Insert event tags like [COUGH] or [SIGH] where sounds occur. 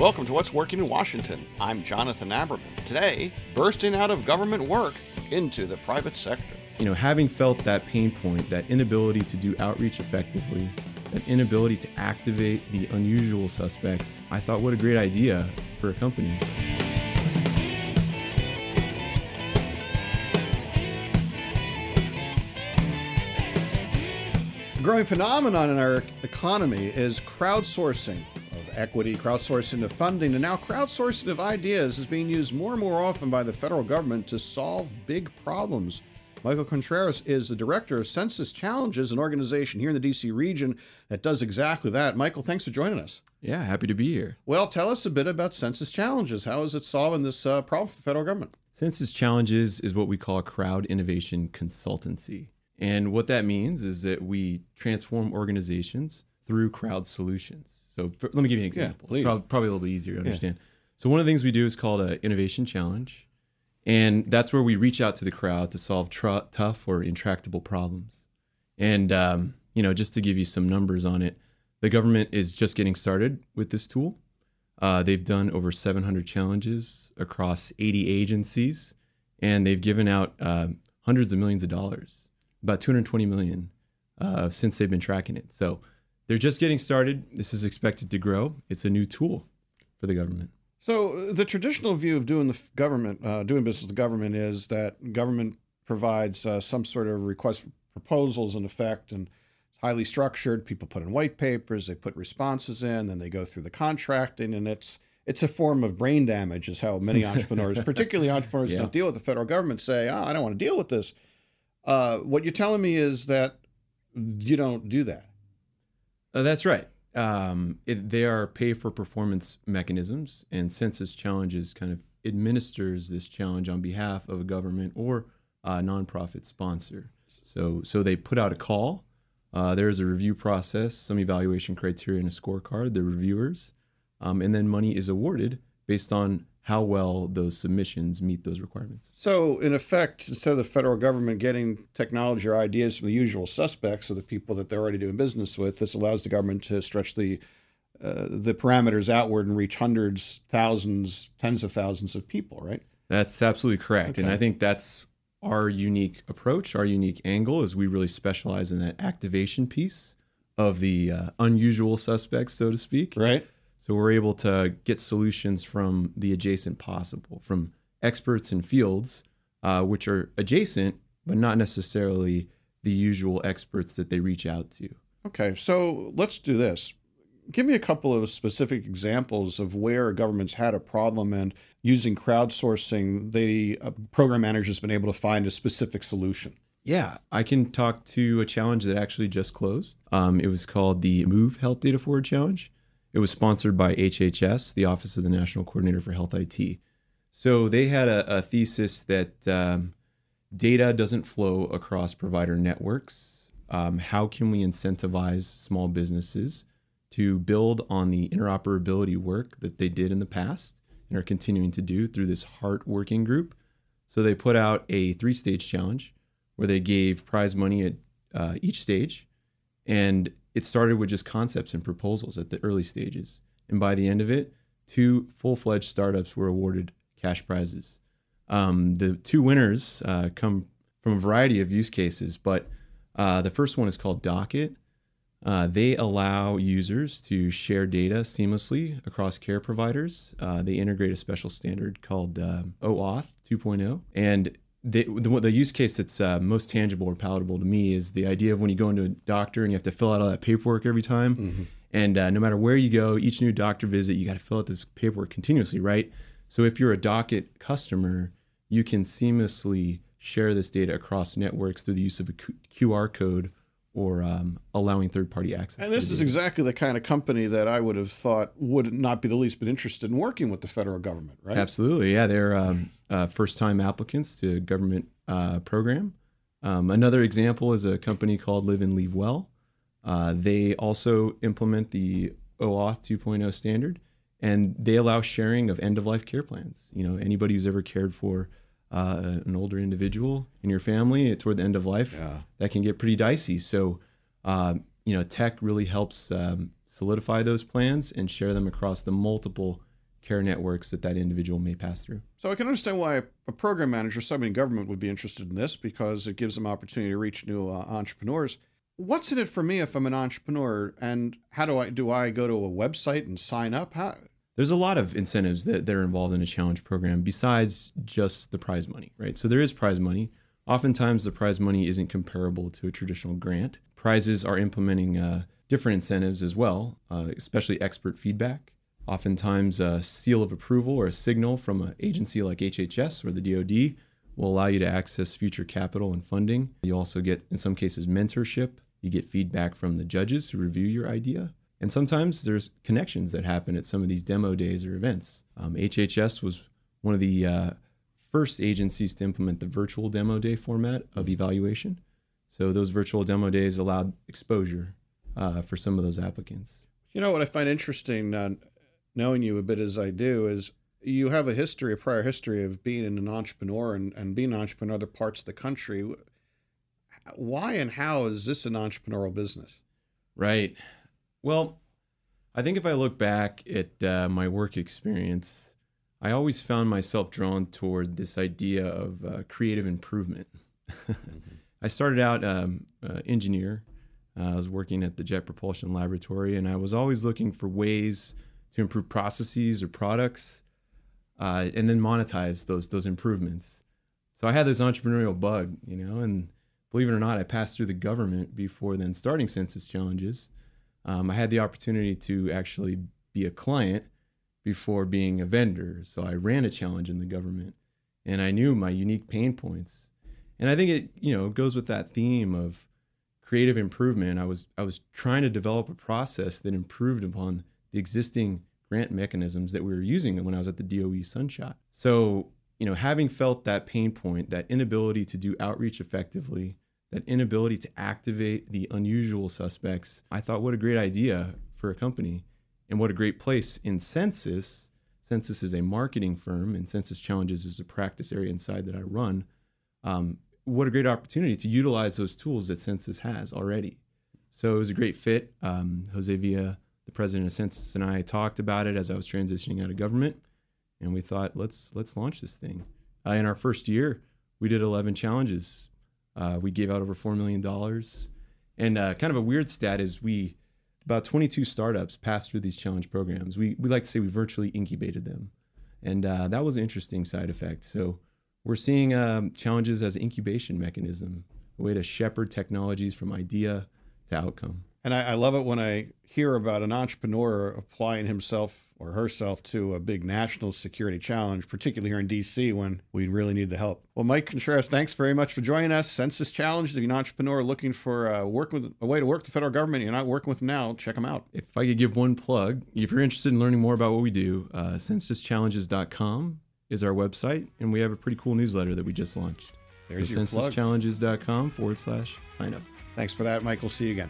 Welcome to What's Working in Washington. I'm Jonathan Aberman. Today, bursting out of government work into the private sector. You know, having felt that pain point, that inability to do outreach effectively, that inability to activate the unusual suspects, I thought, what a great idea for a company. A growing phenomenon in our economy is crowdsourcing of equity, crowdsourcing of funding, and now crowdsourcing of ideas is being used more and more often by the federal government to solve big problems. Michael Contreras is the director of Sensis Challenges, an organization here in the DC region that does exactly that. Michael, thanks for joining us. Yeah, happy to be here. Well, tell us a bit about Sensis Challenges. How is it solving this uh, problem for the federal government? Sensis Challenges is what we call a crowd innovation consultancy. And what that means is that we transform organizations through crowd solutions. So for, let me give you an example. it's prob- probably a little bit easier to understand. So one of the things we do is called an innovation challenge. And that's where we reach out to the crowd to solve tr- tough or intractable problems. And, um, you know, just to give you some numbers on it, the government is just getting started with this tool. Uh, they've done over 700 challenges across 80 agencies, and they've given out uh, hundreds of millions of dollars, about 220 million uh, since they've been tracking it. So they're just getting started. This is expected to grow. It's a new tool for the government. So uh, the traditional view of doing the government, uh, doing business with the government, is that government provides uh, some sort of request proposals in effect, and highly structured. People put in white papers, they put responses in, then they go through the contracting, and it's it's a form of brain damage, is how many [LAUGHS] entrepreneurs, particularly entrepreneurs, who Yeah. don't deal with the federal government, say, "Oh, I don't want to deal with this." Uh, what you're telling me is that you don't do that. Uh, that's right. Um, it, they are pay for performance mechanisms, and Sensis Challenges kind of administers this challenge on behalf of a government or a nonprofit sponsor. So, so they put out a call. Uh, there's a review process, some evaluation criteria, and a scorecard. The reviewers, um, and then money is awarded based on how well those submissions meet those requirements. So, in effect, instead of the federal government getting technology or ideas from the usual suspects or the people that they're already doing business with, this allows the government to stretch the uh, the parameters outward and reach hundreds, thousands, tens of thousands of people. Right? That's absolutely correct. And I think that's our unique approach, our unique angle is we really specialize in that activation piece of the uh, unusual suspects, so to speak. Right. So we're able to get solutions from the adjacent possible, from experts in fields uh, which are adjacent, but not necessarily the usual experts that they reach out to. Okay. So let's do this. Give me a couple of specific examples of where governments had a problem and using crowdsourcing, the uh, program manager has been able to find a specific solution. Yeah, I can talk to a challenge that actually just closed. Um, it was called the Move Health Data Forward Challenge. It was sponsored by HHS, the Office of the National Coordinator for Health IT. So they had a, a thesis that um, data doesn't flow across provider networks. Um, how can we incentivize small businesses to build on the interoperability work that they did in the past and are continuing to do through this HEART working group? So they put out a three stage challenge where they gave prize money at uh, each stage. And it started with just concepts and proposals at the early stages. And by the end of it, two full fledged startups were awarded cash prizes. Um, the two winners uh, come from a variety of use cases, but uh, the first one is called Docket. Uh, they allow users to share data seamlessly across care providers. Uh, they integrate a special standard called um, OAuth 2.0. And the, the, the use case that's uh, most tangible or palatable to me is the idea of when you go into a doctor and you have to fill out all that paperwork every time. And uh, no matter where you go, each new doctor visit, you got to fill out this paperwork continuously, right? So if you're a Docket customer, you can seamlessly share this data across networks through the use of a Q- QR code or um, allowing third-party access. And this is exactly the kind of company that I would have thought would not be the least bit interested in working with the federal government, right? Absolutely, yeah. They're um, uh, first-time applicants to government uh, program. Um, another example is a company called Live and Leave Well. Uh, they also implement the OAuth 2.0 standard, and they allow sharing of end-of-life care plans. You know, anybody who's ever cared for uh, an older individual in your family toward the end of life, Yeah. that can get pretty dicey. So, um, you know, tech really helps um, solidify those plans and share them across the multiple care networks that that individual may pass through. So I can understand why a program manager, somebody in government, would be interested in this because it gives them opportunity to reach new uh, entrepreneurs. What's in it for me if I'm an entrepreneur, and how do I do? I go to a website and sign up? How? There's a lot of incentives that, that are involved in a challenge program besides just the prize money, right? So there is prize money. Oftentimes, the prize money isn't comparable to a traditional grant. Prizes are implementing uh, different incentives as well, uh, especially expert feedback Oftentimes, a seal of approval or a signal from an agency like HHS or the DoD will allow you to access future capital and funding. You also get, in some cases, mentorship. You get feedback from the judges who review your idea. And sometimes there's connections that happen at some of these demo days or events. Um, HHS was one of the uh, first agencies to implement the virtual demo day format of evaluation. So those virtual demo days allowed exposure uh, for some of those applicants. You know what I find interesting, uh, knowing you a bit as I do, is you have a history, a prior history of being an entrepreneur and, and being an entrepreneur in other parts of the country. Why and how is this an entrepreneurial business? Right. Well, I think if I look back at uh, my work experience, I always found myself drawn toward this idea of uh, creative improvement. mm-hmm. [LAUGHS] I started out um, uh, engineer. I was working at the Jet Propulsion Laboratory, and I was always looking for ways to improve processes or products, uh, and then monetize those those improvements. So I had this entrepreneurial bug, you know, and believe it or not, I passed through the government before then starting Sensis Challenges. Um, I had the opportunity to actually be a client before being a vendor. So I ran a challenge in the government, and I knew my unique pain points. And I think it, you know, goes with that theme of creative improvement. I was I was trying to develop a process that improved upon the existing grant mechanisms that we were using when I was at the DOE Sunshot. So, you know, having felt that pain point, that inability to do outreach effectively, that inability to activate the unusual suspects, I thought, what a great idea for a company and what a great place in Sensis. Sensis is a marketing firm, and Sensis Challenges is a practice area inside that I run. Um, what a great opportunity to utilize those tools that Sensis has already. So it was a great fit. Um, Jose Villa the president of Sensis and I talked about it as I was transitioning out of government, and we thought let's let's launch this thing. Uh, in our first year, we did 11 challenges. Uh, we gave out over four million dollars, and uh, kind of a weird stat is we about 22 startups passed through these challenge programs. We we like to say we virtually incubated them, and uh, that was an interesting side effect. So we're seeing um, challenges as an incubation mechanism, a way to shepherd technologies from idea to outcome. And I, I, love it when I hear about an entrepreneur applying himself or herself to a big national security challenge, particularly here in DC when we really need the help. Well, Mike Contreras, thanks very much for joining us. Sensis Challenge, if you're an entrepreneur looking for uh, work with a way to work the federal government, you're not working with them now, check them out. If I could give one plug, if you're interested in learning more about what we do, uh, sensischallenges.com is our website, and we have a pretty cool newsletter that we just launched. There's so sensischallenges.com forward slash sign up. Thanks for that, Mike. We'll See you again.